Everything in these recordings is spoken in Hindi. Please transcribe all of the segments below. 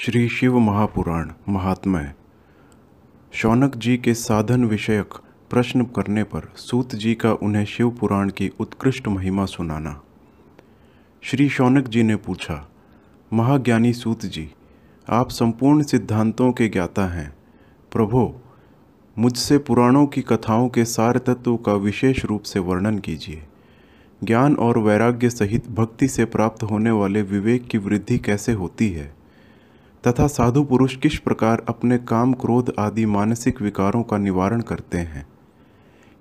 श्री शिव महापुराण, महात्मय। शौनक जी के साधन विषयक प्रश्न करने पर सूत जी का उन्हें शिव पुराण की उत्कृष्ट महिमा सुनाना। श्री शौनक जी ने पूछा, महाज्ञानी सूत जी, आप संपूर्ण सिद्धांतों के ज्ञाता हैं। प्रभो, मुझसे पुराणों की कथाओं के सार तत्व का विशेष रूप से वर्णन कीजिए। ज्ञान और वैराग्य सहित भक्ति से प्राप्त होने वाले विवेक की वृद्धि कैसे होती है? तथा साधु पुरुष किस प्रकार अपने काम क्रोध आदि मानसिक विकारों का निवारण करते हैं?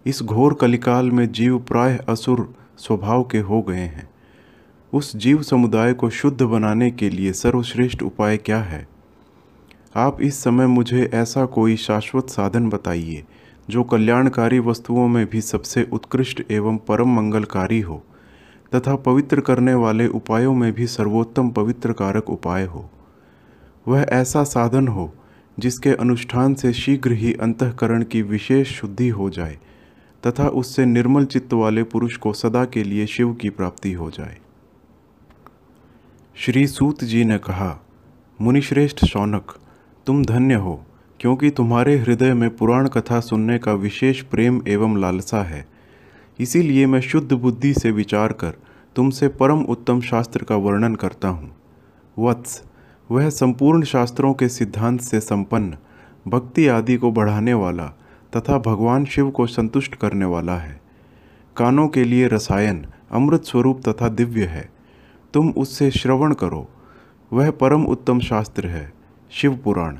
इस घोर कलिकाल में जीव प्राय असुर स्वभाव के हो गए हैं। उस जीव समुदाय को शुद्ध बनाने के लिए सर्वश्रेष्ठ उपाय क्या है? आप इस समय मुझे ऐसा कोई शाश्वत साधन बताइए, जो कल्याणकारी वस्तुओं में भी सबसे उत्कृष्ट एवं परम मंगलकारी हो, तथा पवित्र करने वाले उपायों में भी सर्वोत्तम पवित्र कारक उपाय हो। वह ऐसा साधन हो, जिसके अनुष्ठान से शीघ्र ही अंतकरण की विशेष शुद्धि हो जाए, तथा उससे निर्मल चित्त वाले पुरुष को सदा के लिए शिव की प्राप्ति हो जाए। श्री सूत जी ने कहा, मुनिश्रेष्ठ शौनक, तुम धन्य हो, क्योंकि तुम्हारे हृदय में पुराण कथा सुनने का विशेष प्रेम एवं लालसा है। इसीलिए मैं शुद्ध बुद्धि से विचार कर तुमसे परम उत्तम शास्त्र का वर्णन करता हूँ। वत्स वह संपूर्ण शास्त्रों के सिद्धांत से संपन्न, भक्ति आदि को बढ़ाने वाला तथा भगवान शिव को संतुष्ट करने वाला है। कानों के लिए रसायन, अमृत स्वरूप तथा दिव्य है। तुम उससे श्रवण करो। वह परम उत्तम शास्त्र है, शिव पुराण,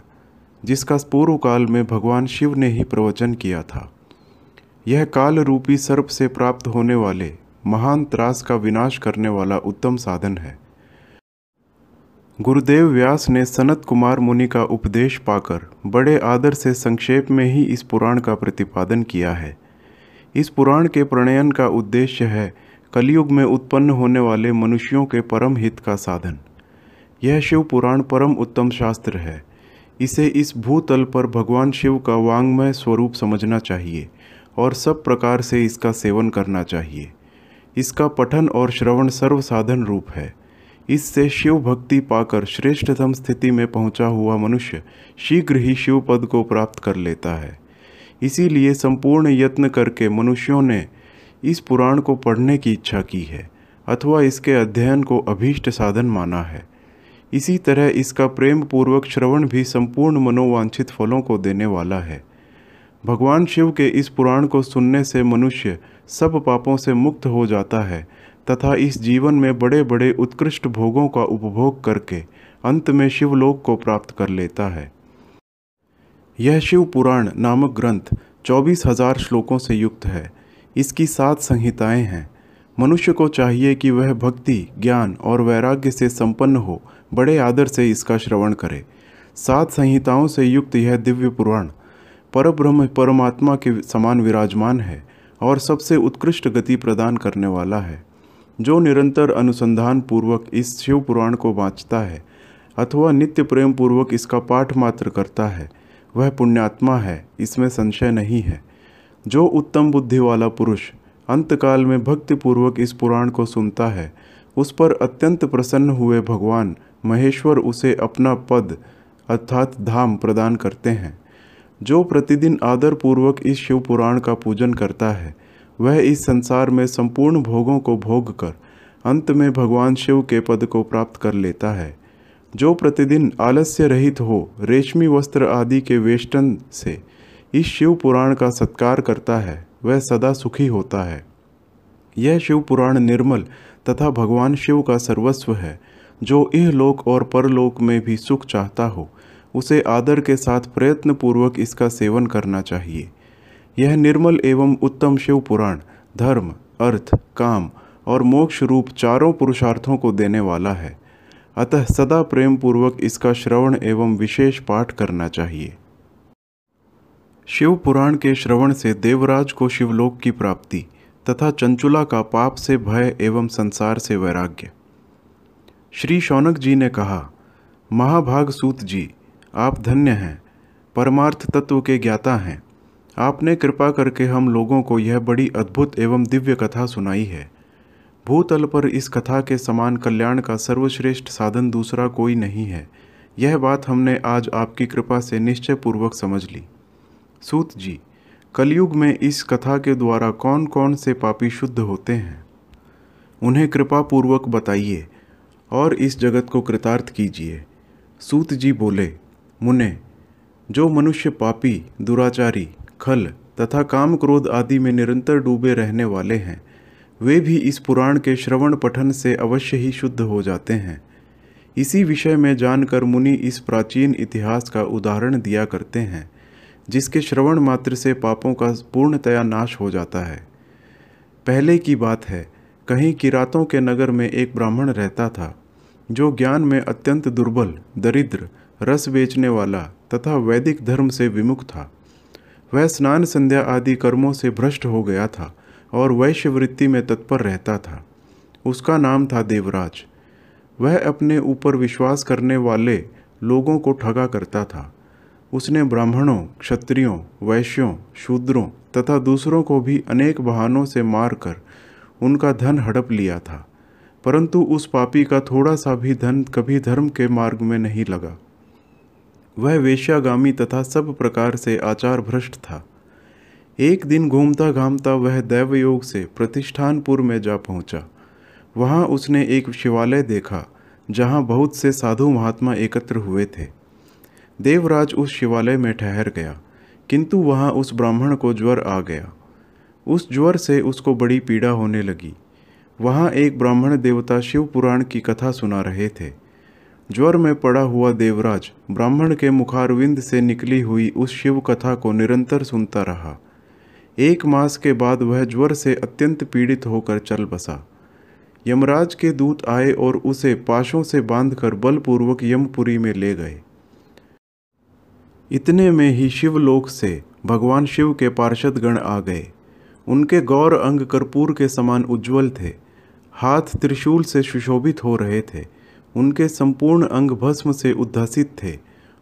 जिसका पूर्व काल में भगवान शिव ने ही प्रवचन किया था। यह काल रूपी सर्प से प्राप्त होने वाले महान त्रास का विनाश करने वाला उत्तम साधन है। गुरुदेव व्यास ने सनत कुमार मुनि का उपदेश पाकर बड़े आदर से संक्षेप में ही इस पुराण का प्रतिपादन किया है। इस पुराण के प्रणयन का उद्देश्य है कलयुग में उत्पन्न होने वाले मनुष्यों के परम हित का साधन। यह शिव पुराण परम उत्तम शास्त्र है। इसे इस भूतल पर भगवान शिव का वांग्मय स्वरूप समझना चाहिए और सब प्रकार से इसका सेवन करना चाहिए। इसका पठन और श्रवण सर्व साधन रूप है। इससे शिव भक्ति पाकर श्रेष्ठतम स्थिति में पहुँचा हुआ मनुष्य शीघ्र ही शिव पद को प्राप्त कर लेता है। इसीलिए संपूर्ण यत्न करके मनुष्यों ने इस पुराण को पढ़ने की इच्छा की है, अथवा इसके अध्ययन को अभीष्ट साधन माना है। इसी तरह इसका प्रेम पूर्वक श्रवण भी संपूर्ण मनोवांछित फलों को देने वाला है। भगवान शिव के इस पुराण को सुनने से मनुष्य सब पापों से मुक्त हो जाता है तथा इस जीवन में बड़े बड़े उत्कृष्ट भोगों का उपभोग करके अंत में शिवलोक को प्राप्त कर लेता है। यह शिव पुराण नामक ग्रंथ चौबीस हज़ार श्लोकों से युक्त है। इसकी सात संहिताएँ हैं। मनुष्य को चाहिए कि वह भक्ति, ज्ञान और वैराग्य से संपन्न हो, बड़े आदर से इसका श्रवण करे। सात संहिताओं से युक्त यह दिव्य पुराण परब्रह्म परमात्मा के समान विराजमान है और सबसे उत्कृष्ट गति प्रदान करने वाला है। जो निरंतर अनुसंधान पूर्वक इस शिव पुराण को बाँचता है, अथवा नित्य प्रेम पूर्वक इसका पाठ मात्र करता है, वह पुण्यात्मा है, इसमें संशय नहीं है। जो उत्तम बुद्धि वाला पुरुष अंतकाल में भक्तिपूर्वक इस पुराण को सुनता है, उस पर अत्यंत प्रसन्न हुए भगवान महेश्वर उसे अपना पद अर्थात धाम प्रदान करते हैं। जो प्रतिदिन आदरपूर्वक इस शिव पुराण का पूजन करता है वह इस संसार में संपूर्ण भोगों को भोग कर, अंत में भगवान शिव के पद को प्राप्त कर लेता है। जो प्रतिदिन आलस्य रहित हो, रेशमी वस्त्र आदि के वेष्टन से इस शिव पुराण का सत्कार करता है, वह सदा सुखी होता है। यह शिव पुराण निर्मल तथा भगवान शिव का सर्वस्व है। जो इह लोक और परलोक में भी सुख चाहता हो, उसे आदर के साथ प्रयत्न पूर्वक इसका सेवन करना चाहिए। यह निर्मल एवं उत्तम शिव पुराण, धर्म, अर्थ, काम और मोक्ष रूप चारों पुरुषार्थों को देने वाला है। अतः सदा प्रेम पूर्वक इसका श्रवण एवं विशेष पाठ करना चाहिए। शिव पुराण के श्रवण से देवराज को शिवलोक की प्राप्ति तथा चंचुला का पाप से भय एवं संसार से वैराग्य। श्री शौनक जी ने कहा महाभाग सूत जी, आप धन्य हैं, परमार्थ तत्व के ज्ञाता हैं। आपने कृपा करके हम लोगों को यह बड़ी अद्भुत एवं दिव्य कथा सुनाई है। भूतल पर इस कथा के समान कल्याण का सर्वश्रेष्ठ साधन दूसरा कोई नहीं है। यह बात हमने आज आपकी कृपा से निश्चय पूर्वक समझ ली। सूत जी, कलयुग में इस कथा के द्वारा कौन कौन से पापी शुद्ध होते हैं? उन्हें कृपा पूर्वक बताइए और इस जगत को कृतार्थ कीजिए। सूत जी बोले, मुने, जो मनुष्य पापी, दुराचारी खल तथा काम क्रोध आदि में निरंतर डूबे रहने वाले हैं। वे भी इस पुराण के श्रवण पठन से अवश्य ही शुद्ध हो जाते हैं। इसी विषय में जानकर मुनि इस प्राचीन इतिहास का उदाहरण दिया करते हैं, जिसके श्रवण मात्र से पापों का पूर्णतया नाश हो जाता है। पहले की बात है, कहीं किरातों के नगर में एक ब्राह्मण रहता था, जो ज्ञान में अत्यंत दुर्बल, दरिद्र, रस बेचने वाला तथा वैदिक धर्म से विमुख था। वह स्नान संध्या आदि कर्मों से भ्रष्ट हो गया था और वैश्यवृत्ति में तत्पर रहता था। उसका नाम था देवराज। वह अपने ऊपर विश्वास करने वाले लोगों को ठगा करता था। उसने ब्राह्मणों, क्षत्रियों, वैश्यों, शूद्रों तथा दूसरों को भी अनेक बहानों से मारकर उनका धन हड़प लिया था, परंतु उस पापी का थोड़ा सा भी धन कभी धर्म के मार्ग में नहीं लगा। वह वेश्यागामी तथा सब प्रकार से आचार भ्रष्ट था। एक दिन घूमता घामता वह दैवयोग से प्रतिष्ठानपुर में जा पहुँचा। वहाँ उसने एक शिवालय देखा, जहाँ बहुत से साधु महात्मा एकत्र हुए थे। देवराज उस शिवालय में ठहर गया, किंतु वहाँ उस ब्राह्मण को ज्वर आ गया। उस ज्वर से उसको बड़ी पीड़ा होने लगी। वहाँ एक ब्राह्मण देवता शिव पुराण की कथा सुना रहे थे। ज्वर में पड़ा हुआ देवराज ब्राह्मण के मुखारविंद से निकली हुई उस शिव कथा को निरंतर सुनता रहा। एक मास के बाद वह ज्वर से अत्यंत पीड़ित होकर चल बसा। यमराज के दूत आए और उसे पाशों से बांधकर बलपूर्वक यमपुरी में ले गए। इतने में ही शिवलोक से भगवान शिव के पार्षद गण आ गए। उनके गौर अंग कर्पूर के समान उज्जवल थे। हाथ त्रिशूल से सुशोभित हो रहे थे। उनके संपूर्ण अंग भस्म से उद्धासित थे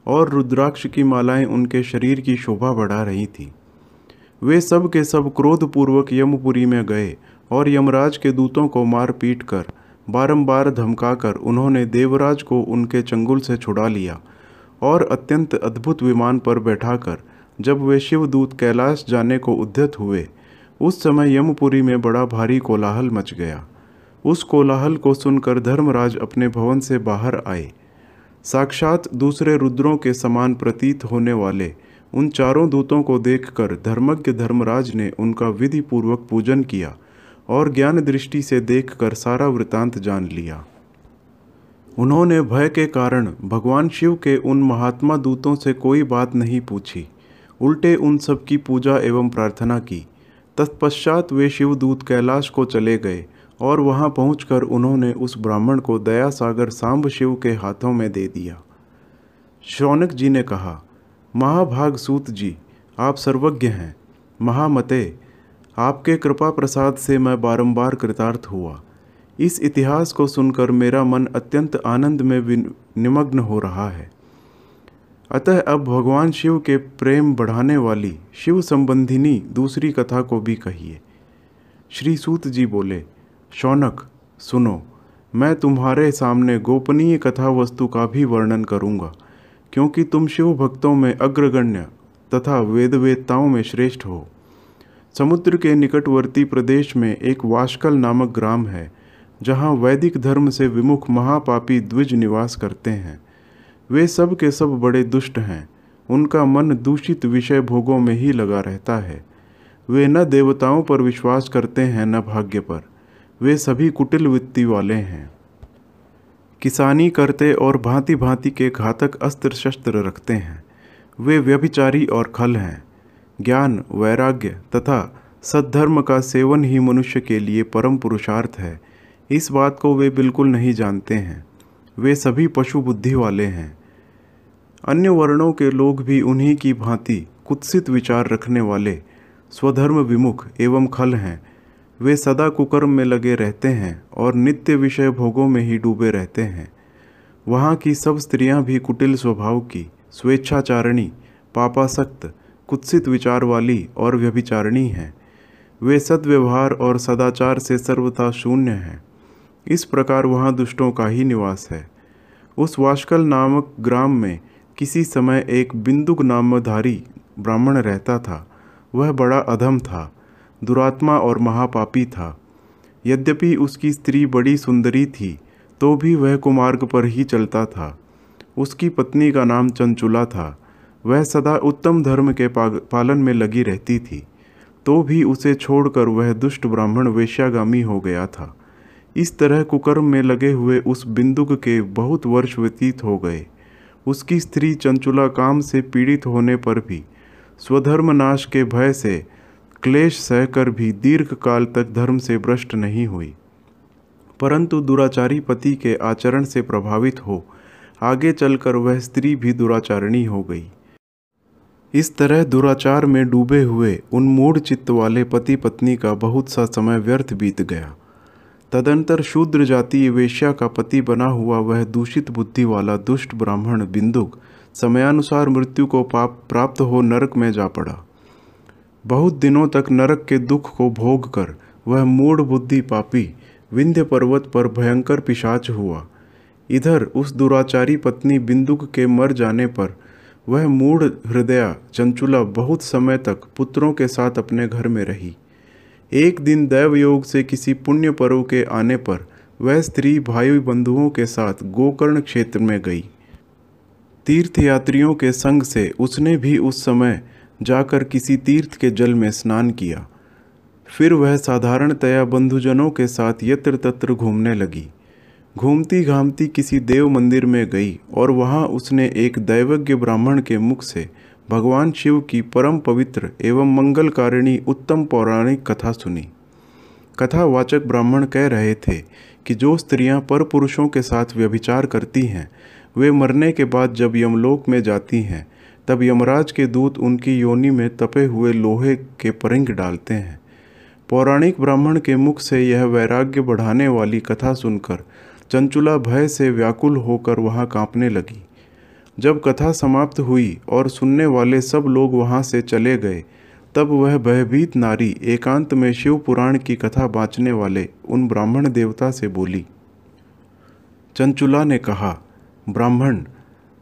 और रुद्राक्ष की मालाएँ उनके शरीर की शोभा बढ़ा रही थी। वे सब के सब क्रोधपूर्वक यमपुरी में गए और यमराज के दूतों को मार पीट कर बारंबार धमकाकर उन्होंने देवराज को उनके चंगुल से छुड़ा लिया और अत्यंत अद्भुत विमान पर बैठाकर जब वे शिवदूत कैलाश जाने को उद्यत हुए, उस समय यमपुरी में बड़ा भारी कोलाहल मच गया। उस कोलाहल को सुनकर धर्मराज अपने भवन से बाहर आए। साक्षात दूसरे रुद्रों के समान प्रतीत होने वाले उन चारों दूतों को देखकर धर्मज्ञ धर्मराज ने उनका विधि पूर्वक पूजन किया और ज्ञान दृष्टि से देखकर सारा वृतांत जान लिया। उन्होंने भय के कारण भगवान शिव के उन महात्मा दूतों से कोई बात नहीं पूछी। उल्टे उन सब की पूजा एवं प्रार्थना की। तत्पश्चात वे शिवदूत कैलाश को चले गए और वहाँ पहुंचकर उन्होंने उस ब्राह्मण को दया सागर सांब शिव के हाथों में दे दिया। शौनक जी ने कहा, महाभाग सूत जी, आप सर्वज्ञ हैं, महामते, आपके कृपा प्रसाद से मैं बारंबार कृतार्थ हुआ। इस इतिहास को सुनकर मेरा मन अत्यंत आनंद में निमग्न हो रहा है। अतः अब भगवान शिव के प्रेम बढ़ाने वाली शिव संबंधिनी दूसरी कथा को भी कहिए। श्री सूत जी बोले शौनक, सुनो, मैं तुम्हारे सामने गोपनीय कथा वस्तु का भी वर्णन करूँगा, क्योंकि तुम शिव भक्तों में अग्रगण्य तथा वेद वेदताओं में श्रेष्ठ हो। समुद्र के निकटवर्ती प्रदेश में एक वाशकल नामक ग्राम है, जहाँ वैदिक धर्म से विमुख महापापी द्विज निवास करते हैं। वे सब के सब बड़े दुष्ट हैं, उनका मन दूषित विषय भोगों में ही लगा रहता है। वे न देवताओं पर विश्वास करते हैं, न भाग्य पर। वे सभी कुटिल वृत्ति वाले हैं। किसानी करते और भांति भांति के घातक अस्त्र शस्त्र रखते हैं। वे व्यभिचारी और खल हैं। ज्ञान, वैराग्य तथा सद्धर्म का सेवन ही मनुष्य के लिए परम पुरुषार्थ है। इस बात को वे बिल्कुल नहीं जानते हैं। वे सभी पशु बुद्धि वाले हैं। अन्य वर्णों के लोग भी उन्हीं की भांति कुत्सित विचार रखने वाले, स्वधर्म विमुख एवं खल हैं। वे सदा कुकर्म में लगे रहते हैं और नित्य विषय भोगों में ही डूबे रहते हैं। वहाँ की सब स्त्रियाँ भी कुटिल स्वभाव की, स्वेच्छाचारिणी, पापासक्त, कुत्सित विचार वाली और व्यभिचारिणी हैं। वे सद्व्यवहार और सदाचार से सर्वथा शून्य हैं। इस प्रकार वहाँ दुष्टों का ही निवास है। उस वाशकल नामक ग्राम में किसी समय एक बिंदुक नामधारी ब्राह्मण रहता था। वह बड़ा अधम था। दुरात्मा और महापापी था। यद्यपि उसकी स्त्री बड़ी सुंदरी थी तो भी वह कुमार्ग पर ही चलता था। उसकी पत्नी का नाम चंचुला था। वह सदा उत्तम धर्म के पालन में लगी रहती थी तो भी उसे छोड़कर वह दुष्ट ब्राह्मण वेश्यागामी हो गया था। इस तरह कुकर्म में लगे हुए उस बिंदुक के बहुत वर्ष व्यतीत हो गए। उसकी स्त्री चंचुला काम से पीड़ित होने पर भी, स्वधर्म नाश के भय से क्लेश सहकर भी दीर्घ काल तक धर्म से भ्रष्ट नहीं हुई। परंतु दुराचारी पति के आचरण से प्रभावित हो, आगे चलकर वह स्त्री भी दुराचारणी हो गई। इस तरह दुराचार में डूबे हुए उन मूढ़ चित्त वाले पति पत्नी का बहुत सा समय व्यर्थ बीत गया। तदंतर शूद्र जाति वेश्या का पति बना हुआ वह दूषित बुद्धि वाला दुष्ट ब्राह्मण बिंदुक समयानुसार मृत्यु को पाप प्राप्त हो नरक में जा पड़ा। बहुत दिनों तक नरक के दुख को भोग कर वह मूढ़ बुद्धि पापी, विंध्य पर्वत पर भयंकर पिशाच हुआ। इधर उस दुराचारी पत्नी बिंदुक के मर जाने पर वह मूढ़ हृदया चंचुला बहुत समय तक पुत्रों के साथ अपने घर में रही। एक दिन दैव योग से किसी पुण्य पर्व के आने पर वह स्त्री भाई बंधुओं के साथ गोकर्ण क्षेत्र में गई। तीर्थयात्रियों के संग से उसने भी उस समय जाकर किसी तीर्थ के जल में स्नान किया। फिर वह साधारणतया बंधुजनों के साथ यत्र तत्र घूमने लगी। घूमती घामती किसी देव मंदिर में गई और वहाँ उसने एक दैवज्ञ ब्राह्मण के मुख से भगवान शिव की परम पवित्र एवं मंगलकारिणी उत्तम पौराणिक कथा सुनी। कथावाचक ब्राह्मण कह रहे थे कि जो स्त्रियाँ पर पुरुषों के साथ व्यभिचार करती हैं, वे मरने के बाद जब यमलोक में जाती हैं तब यमराज के दूत उनकी योनि में तपे हुए लोहे के परिंग डालते हैं। पौराणिक ब्राह्मण के मुख से यह वैराग्य बढ़ाने वाली कथा सुनकर चंचुला भय से व्याकुल होकर वहाँ कांपने लगी। जब कथा समाप्त हुई और सुनने वाले सब लोग वहाँ से चले गए, तब वह भयभीत नारी एकांत में शिव पुराण की कथा बाँचने वाले उन ब्राह्मण देवता से बोली, चंचुला ने कहा, ब्राह्मण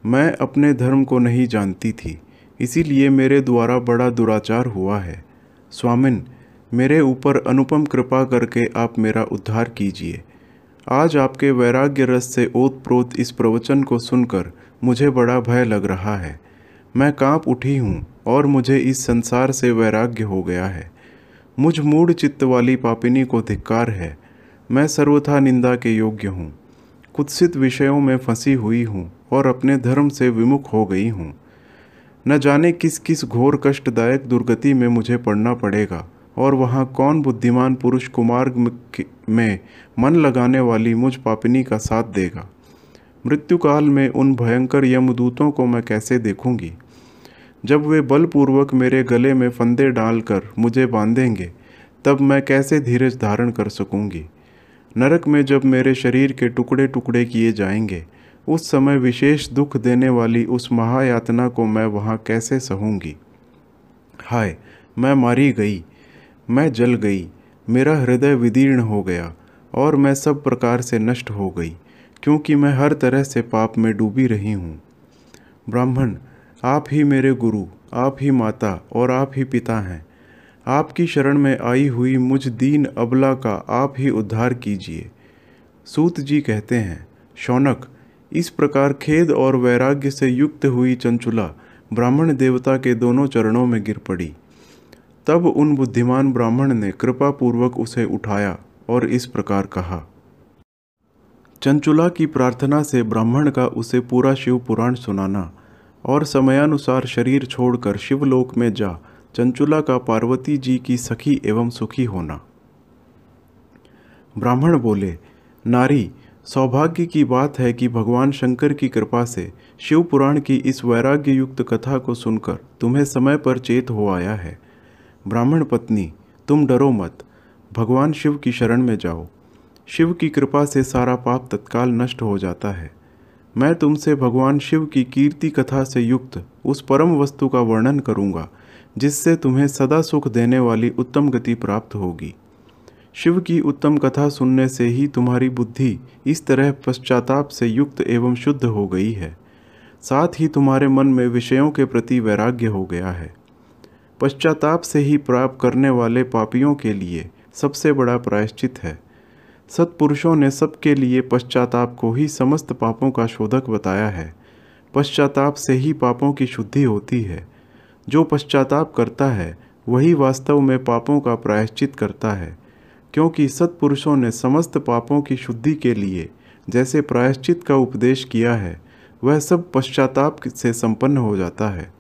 मैं अपने धर्म को नहीं जानती थी, इसीलिए मेरे द्वारा बड़ा दुराचार हुआ है। स्वामिन, मेरे ऊपर अनुपम कृपा करके आप मेरा उद्धार कीजिए। आज आपके वैराग्य रस से ओत प्रोत इस प्रवचन को सुनकर मुझे बड़ा भय लग रहा है। मैं काँप उठी हूँ और मुझे इस संसार से वैराग्य हो गया है। मुझ मूढ़ चित्त वाली पापिनी को धिक्कार है। मैं सर्वथा निंदा के योग्य हूँ। कुत्सित विषयों में फंसी हुई हूँ और अपने धर्म से विमुख हो गई हूँ। न जाने किस किस घोर कष्टदायक दुर्गति में मुझे पड़ना पड़ेगा और वहाँ कौन बुद्धिमान पुरुष कुमार्ग में मन लगाने वाली मुझ पापिनी का साथ देगा। मृत्यु काल में उन भयंकर यमदूतों को मैं कैसे देखूँगी? जब वे बलपूर्वक मेरे गले में फंदे डालकर मुझे बांधेंगे, तब मैं कैसे धीरज धारण कर सकूँगी? नरक में जब मेरे शरीर के टुकड़े टुकड़े किए जाएँगे, उस समय विशेष दुख देने वाली उस महायातना को मैं वहाँ कैसे सहूँगी? हाय, मैं मारी गई, मैं जल गई, मेरा हृदय विदीर्ण हो गया और मैं सब प्रकार से नष्ट हो गई, क्योंकि मैं हर तरह से पाप में डूबी रही हूँ। ब्राह्मण, आप ही मेरे गुरु, आप ही माता और आप ही पिता हैं। आपकी शरण में आई हुई मुझ दीन अबला का आप ही उद्धार कीजिए। सूत जी कहते हैं, शौनक, इस प्रकार खेद और वैराग्य से युक्त हुई चंचुला ब्राह्मण देवता के दोनों चरणों में गिर पड़ी। तब उन बुद्धिमान ब्राह्मण ने कृपा पूर्वक उसे उठाया और इस प्रकार कहा, चंचुला की प्रार्थना से ब्राह्मण का उसे पूरा शिव पुराण सुनाना और समयानुसार शरीर छोड़कर शिवलोक में जा चंचुला का पार्वती जी की सखी एवं सुखी होना। ब्राह्मण बोले, नारी, सौभाग्य की बात है कि भगवान शंकर की कृपा से शिव पुराण की इस वैराग्य युक्त कथा को सुनकर तुम्हें समय पर चेत हो आया है। ब्राह्मण पत्नी, तुम डरो मत। भगवान शिव की शरण में जाओ। शिव की कृपा से सारा पाप तत्काल नष्ट हो जाता है। मैं तुमसे भगवान शिव की कीर्ति कथा से युक्त उस परम वस्तु का वर्णन करूँगा। जिससे तुम्हें सदा सुख देने वाली उत्तम गति प्राप्त होगी। शिव की उत्तम कथा सुनने से ही तुम्हारी बुद्धि इस तरह पश्चाताप से युक्त एवं शुद्ध हो गई है। साथ ही तुम्हारे मन में विषयों के प्रति वैराग्य हो गया है। पश्चाताप से ही प्राप्त करने वाले पापियों के लिए सबसे बड़ा प्रायश्चित है। सत्पुरुषों ने सबके लिए पश्चाताप को ही समस्त पापों का शोधक बताया है। पश्चाताप से ही पापों की शुद्धि होती है। जो पश्चाताप करता है, वही वास्तव में पापों का प्रायश्चित करता है। क्योंकि सत्पुरुषों ने समस्त पापों की शुद्धि के लिए जैसे प्रायश्चित का उपदेश किया है, वह सब पश्चाताप से संपन्न हो जाता है।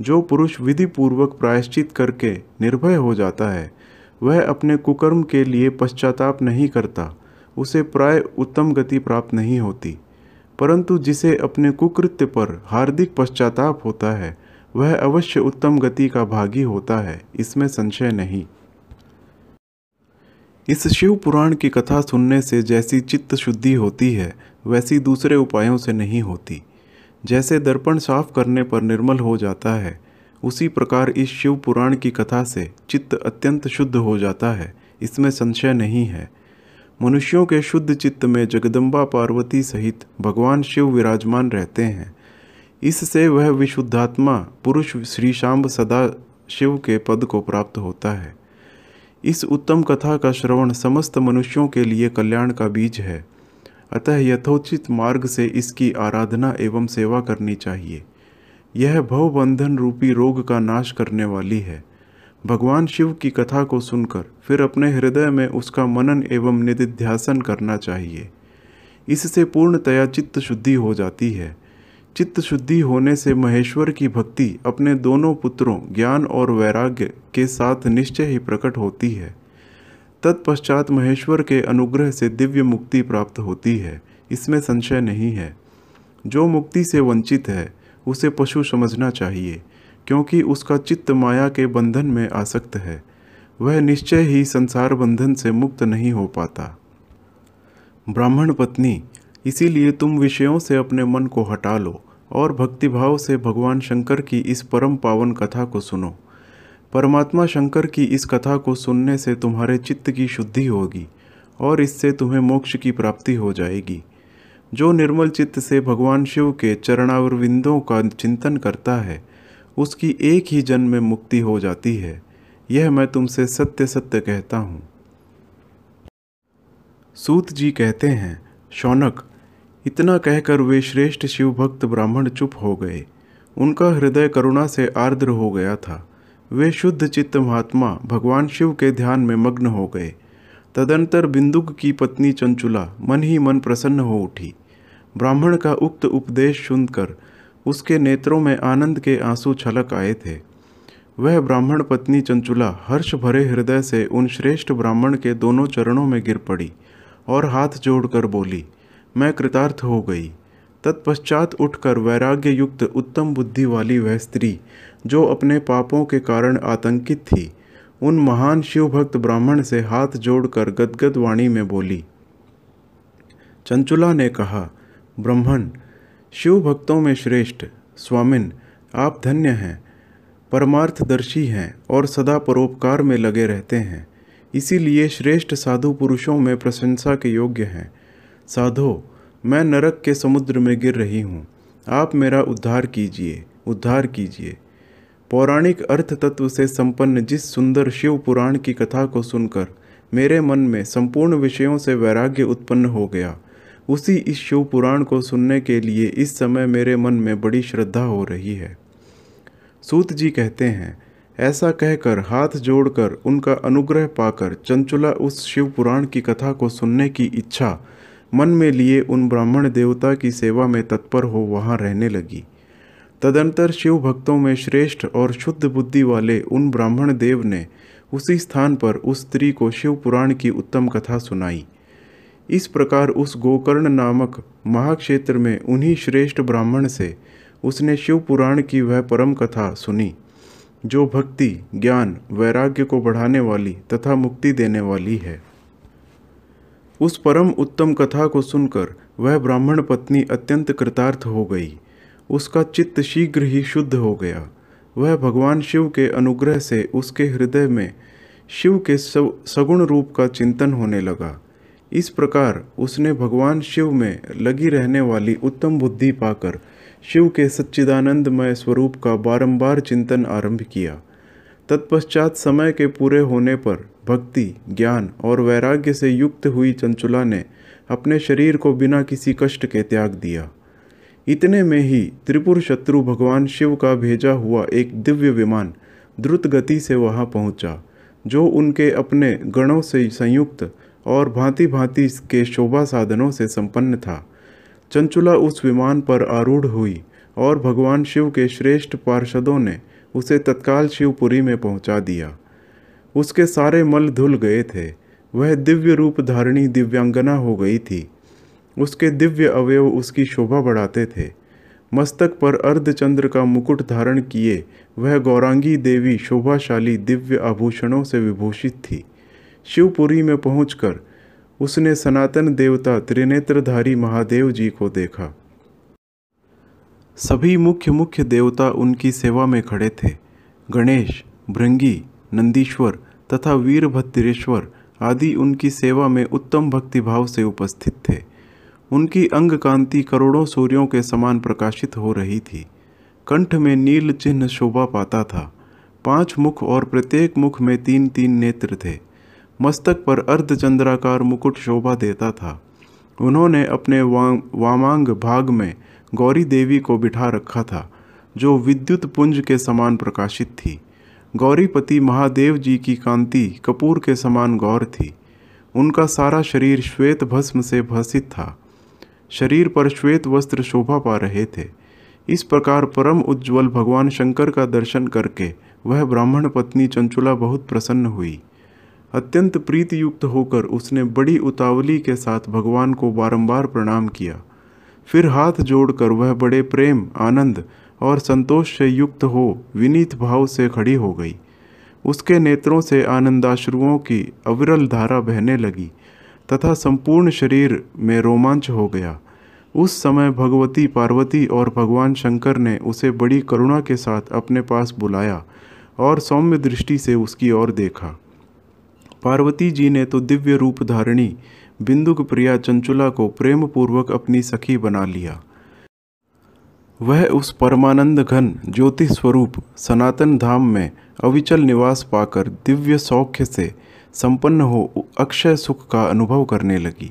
जो पुरुष विधि पूर्वक प्रायश्चित करके निर्भय हो जाता है, वह अपने कुकर्म के लिए पश्चाताप नहीं करता, उसे प्राय उत्तम गति प्राप्त नहीं होती। परंतु जिसे अपने कुकृत्य पर हार्दिक पश्चाताप होता है वह अवश्य उत्तम गति का भागी होता है, इसमें संशय नहीं। इस शिव पुराण की कथा सुनने से जैसी चित्त शुद्धि होती है, वैसी दूसरे उपायों से नहीं होती। जैसे दर्पण साफ़ करने पर निर्मल हो जाता है, उसी प्रकार इस शिव पुराण की कथा से चित्त अत्यंत शुद्ध हो जाता है, इसमें संशय नहीं है। मनुष्यों के शुद्ध चित्त में जगदम्बा पार्वती सहित भगवान शिव विराजमान रहते हैं। इससे वह विशुद्धात्मा, पुरुष श्री शाम्ब सदा शिव के पद को प्राप्त होता है। इस उत्तम कथा का श्रवण समस्त मनुष्यों के लिए कल्याण का बीज है। अतः यथोचित मार्ग से इसकी आराधना एवं सेवा करनी चाहिए। यह भवबंधन रूपी रोग का नाश करने वाली है। भगवान शिव की कथा को सुनकर फिर अपने हृदय में उसका मनन एवं निधिध्यासन करना चाहिए। इससे पूर्णतया चित्त शुद्धि हो जाती है। चित्त शुद्धि होने से महेश्वर की भक्ति अपने दोनों पुत्रों, ज्ञान और वैराग्य के साथ निश्चय ही प्रकट होती है। तत्पश्चात महेश्वर के अनुग्रह से दिव्य मुक्ति प्राप्त होती है। इसमें संशय नहीं है। जो मुक्ति से वंचित है, उसे पशु समझना चाहिए, क्योंकि उसका चित्त माया के बंधन में आसक्त है। वह निश्चय ही संसार बंधन से मुक्त नहीं हो पाता। ब्राह्मण पत्नी, इसीलिए तुम विषयों से अपने मन को हटा लो। और भक्तिभाव से भगवान शंकर की इस परम पावन कथा को सुनो। परमात्मा शंकर की इस कथा को सुनने से तुम्हारे चित्त की शुद्धि होगी और इससे तुम्हें मोक्ष की प्राप्ति हो जाएगी। जो निर्मल चित्त से भगवान शिव के चरणावरविंदों का चिंतन करता है, उसकी एक ही जन्म में मुक्ति हो जाती है। यह मैं तुमसे सत्य सत्य कहता हूँ। सूत जी कहते हैं, शौनक इतना कहकर वे श्रेष्ठ शिव भक्त ब्राह्मण चुप हो गए। उनका हृदय करुणा से आर्द्र हो गया था। वे शुद्ध चित्त महात्मा भगवान शिव के ध्यान में मग्न हो गए। तदंतर बिंदुक की पत्नी चंचुला मन ही मन प्रसन्न हो उठी। ब्राह्मण का उक्त उपदेश सुनकर उसके नेत्रों में आनंद के आँसू छलक आए थे। वह ब्राह्मण पत्नी चंचुला हर्ष भरे हृदय से उन श्रेष्ठ ब्राह्मण के दोनों चरणों में गिर पड़ी और हाथ जोड़कर बोली मैं कृतार्थ हो गई। तत्पश्चात उठकर वैराग्य युक्त उत्तम बुद्धि वाली वह स्त्री, जो अपने पापों के कारण आतंकित थी, उन महान शिव भक्त ब्राह्मण से हाथ जोड़कर गदगद वाणी में बोली, चंचुला ने कहा, ब्राह्मण शिव भक्तों में श्रेष्ठ, स्वामिन, आप धन्य हैं, परमार्थदर्शी हैं और सदा परोपकार में लगे रहते हैं, इसीलिए श्रेष्ठ साधु पुरुषों में प्रशंसा के योग्य हैं। साधो, मैं नरक के समुद्र में गिर रही हूँ। आप मेरा उद्धार कीजिए उद्धार कीजिए। पौराणिक अर्थ तत्व से संपन्न जिस सुंदर शिव पुराण की कथा को सुनकर मेरे मन में संपूर्ण विषयों से वैराग्य उत्पन्न हो गया, उसी इस शिव पुराण को सुनने के लिए इस समय मेरे मन में बड़ी श्रद्धा हो रही है। सूत जी कहते हैं, ऐसा कहकर हाथ जोड़कर उनका अनुग्रह पाकर चंचुला उस शिव पुराण की कथा को सुनने की इच्छा मन में लिए उन ब्राह्मण देवता की सेवा में तत्पर हो वहाँ रहने लगी। तदंतर शिव भक्तों में श्रेष्ठ और शुद्ध बुद्धि वाले उन ब्राह्मण देव ने उसी स्थान पर उस स्त्री को शिव पुराण की उत्तम कथा सुनाई। इस प्रकार उस गोकर्ण नामक महाक्षेत्र में उन्हीं श्रेष्ठ ब्राह्मण से उसने शिव पुराण की वह परम कथा सुनी, जो भक्ति, ज्ञान, वैराग्य को बढ़ाने वाली तथा मुक्ति देने वाली है। उस परम उत्तम कथा को सुनकर वह ब्राह्मण पत्नी अत्यंत कृतार्थ हो गई। उसका चित्त शीघ्र ही शुद्ध हो गया। वह भगवान शिव के अनुग्रह से उसके हृदय में शिव के सगुण रूप का चिंतन होने लगा। इस प्रकार उसने भगवान शिव में लगी रहने वाली उत्तम बुद्धि पाकर शिव के सच्चिदानंदमय स्वरूप का बारंबार चिंतन आरंभ किया। तत्पश्चात समय के पूरे होने पर भक्ति, ज्ञान और वैराग्य से युक्त हुई चंचुला ने अपने शरीर को बिना किसी कष्ट के त्याग दिया। इतने में ही त्रिपुर शत्रु भगवान शिव का भेजा हुआ एक दिव्य विमान द्रुत गति से वहाँ पहुँचा, जो उनके अपने गणों से संयुक्त और भांति भांति के शोभा साधनों से संपन्न था। चंचुला उस विमान पर आरूढ़ हुई और भगवान शिव के श्रेष्ठ पार्षदों ने उसे तत्काल शिवपुरी में पहुँचा दिया। उसके सारे मल धुल गए थे। वह दिव्य रूप धारणी दिव्यांगना हो गई थी। उसके दिव्य अवयव उसकी शोभा बढ़ाते थे। मस्तक पर अर्धचंद्र का मुकुट धारण किए वह गौरांगी देवी शोभाशाली दिव्य आभूषणों से विभूषित थी। शिवपुरी में पहुंचकर उसने सनातन देवता त्रिनेत्रधारी महादेव जी को देखा। सभी मुख्य मुख्य देवता उनकी सेवा में खड़े थे। गणेश, भृंगी नंदीश्वर तथा वीरभद्रेश्वर आदि उनकी सेवा में उत्तम भक्तिभाव से उपस्थित थे। उनकी अंग कांति करोड़ों सूर्यों के समान प्रकाशित हो रही थी। कंठ में नील चिन्ह शोभा पाता था। पाँच मुख और प्रत्येक मुख में तीन तीन नेत्र थे। मस्तक पर अर्धचंद्राकार मुकुट शोभा देता था। उन्होंने अपने वामांग भाग में गौरी देवी को बिठा रखा था, जो विद्युत पुंज के समान प्रकाशित थी। गौरीपति महादेव जी की कांति कपूर के समान गौर थी। उनका सारा शरीर श्वेत भस्म से भसित था। शरीर पर श्वेत वस्त्र शोभा पा रहे थे। इस प्रकार परम उज्ज्वल भगवान शंकर का दर्शन करके वह ब्राह्मण पत्नी चंचुला बहुत प्रसन्न हुई। अत्यंत प्रीतियुक्त होकर उसने बड़ी उतावली के साथ भगवान को बारंबार प्रणाम किया। फिर हाथ जोड़कर वह बड़े प्रेम, आनंद और संतोष से युक्त हो, विनीत भाव से खड़ी हो गई। उसके नेत्रों से आनंदाश्रुओं की अविरल धारा बहने लगी, तथा संपूर्ण शरीर में रोमांच हो गया। उस समय भगवती पार्वती और भगवान शंकर ने उसे बड़ी करुणा के साथ अपने पास बुलाया और सौम्य दृष्टि से उसकी ओर देखा। पार्वती जी ने तो दिव्य रूप धारिणी, बिंदुक प्रिया चंचुला को प्रेम पूर्वक अपनी सखी बना लिया। वह उस परमानंद घन ज्योति स्वरूप सनातन धाम में अविचल निवास पाकर दिव्य सौख्य से संपन्न हो अक्षय सुख का अनुभव करने लगी।